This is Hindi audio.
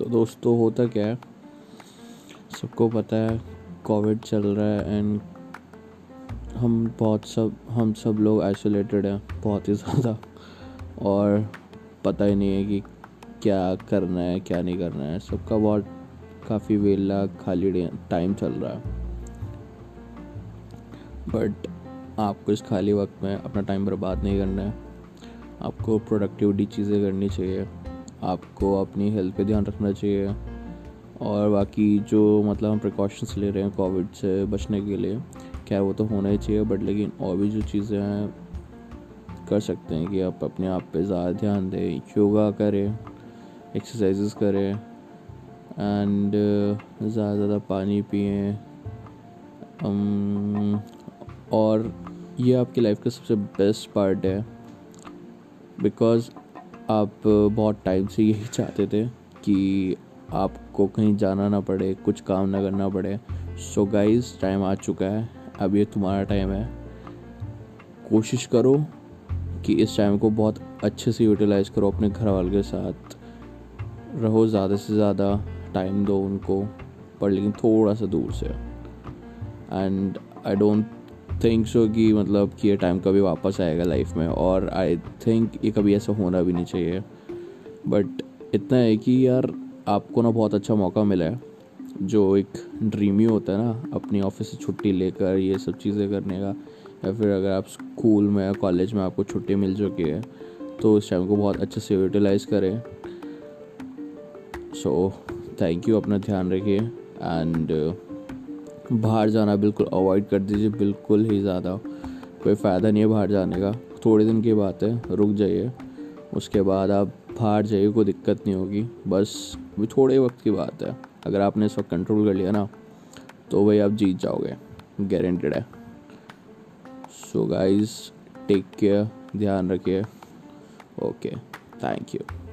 तो दोस्तों होता क्या है? सबको पता है कोविड चल रहा है एंड हम बहुत सब, हम सब लोग आइसोलेटेड हैं, बहुत ही ज़्यादा। और पता ही नहीं है कि क्या करना है, क्या नहीं करना है। सबका बहुत काफ़ी वेला, खाली टाइम चल रहा है। बट आपको इस खाली वक्त में अपना टाइम बर्बाद नहीं करना है। आपको प्रोडक्टिविटी चीज़ें करनी चाहिए। आपको अपनी हेल्थ पे ध्यान रखना चाहिए। और बाकी जो मतलब हम प्रिकॉशंस ले रहे हैं कोविड से बचने के लिए क्या वो तो होना ही चाहिए बट लेकिन और भी जो चीज़ें हैं, कर सकते हैं कि आप अपने आप पे ज़्यादा ध्यान दें। योगा करें एक्सरसाइजेस करें एंड ज़्यादा ज़्यादा पानी पिए। और ये आपकी लाइफ का सबसे बेस्ट पार्ट है। बिकॉज़ आप बहुत टाइम से यही चाहते थे कि आपको कहीं जाना ना पड़े, कुछ काम ना करना पड़े। सो गाइस टाइम आ चुका है। अब ये तुम्हारा टाइम है। कोशिश करो कि इस टाइम को बहुत अच्छे से यूटिलाइज करो अपने घर वालों के साथ। रहो ज़्यादा से ज़्यादा टाइम दो उनको, पर लेकिन थोड़ा सा दूर से। And I don't think so कि मतलब कि ये टाइम कभी वापस आएगा लाइफ में, और आई थिंक ये कभी ऐसा होना भी नहीं चाहिए। बट इतना है कि यार, आपको ना बहुत अच्छा मौका मिला है। जो एक ड्रीम ही होता है ना, अपनी ऑफ़िस से छुट्टी लेकर ये सब चीज़ें करने का, या फिर अगर आप स्कूल में या कॉलेज में आपको छुट्टी मिल चुकी है तो उस टाइम को बहुत अच्छे से यूटिलाइज़ करें। सो थैंक यू अपना ध्यान रखिए एंड बाहर जाना बिल्कुल अवॉइड कर दीजिए, बिल्कुल ही ज़्यादा कोई फ़ायदा नहीं है बाहर जाने का। थोड़े दिन की बात है, रुक जाइए। उसके बाद आप बाहर जाइए, कोई दिक्कत नहीं होगी। बस, वो थोड़े वक्त की बात है। अगर आपने इस वक्त कंट्रोल कर लिया ना तो भाई आप जीत जाओगे। गारंटेड है। सो गाइस टेक केयर ध्यान रखिए। Okay thank you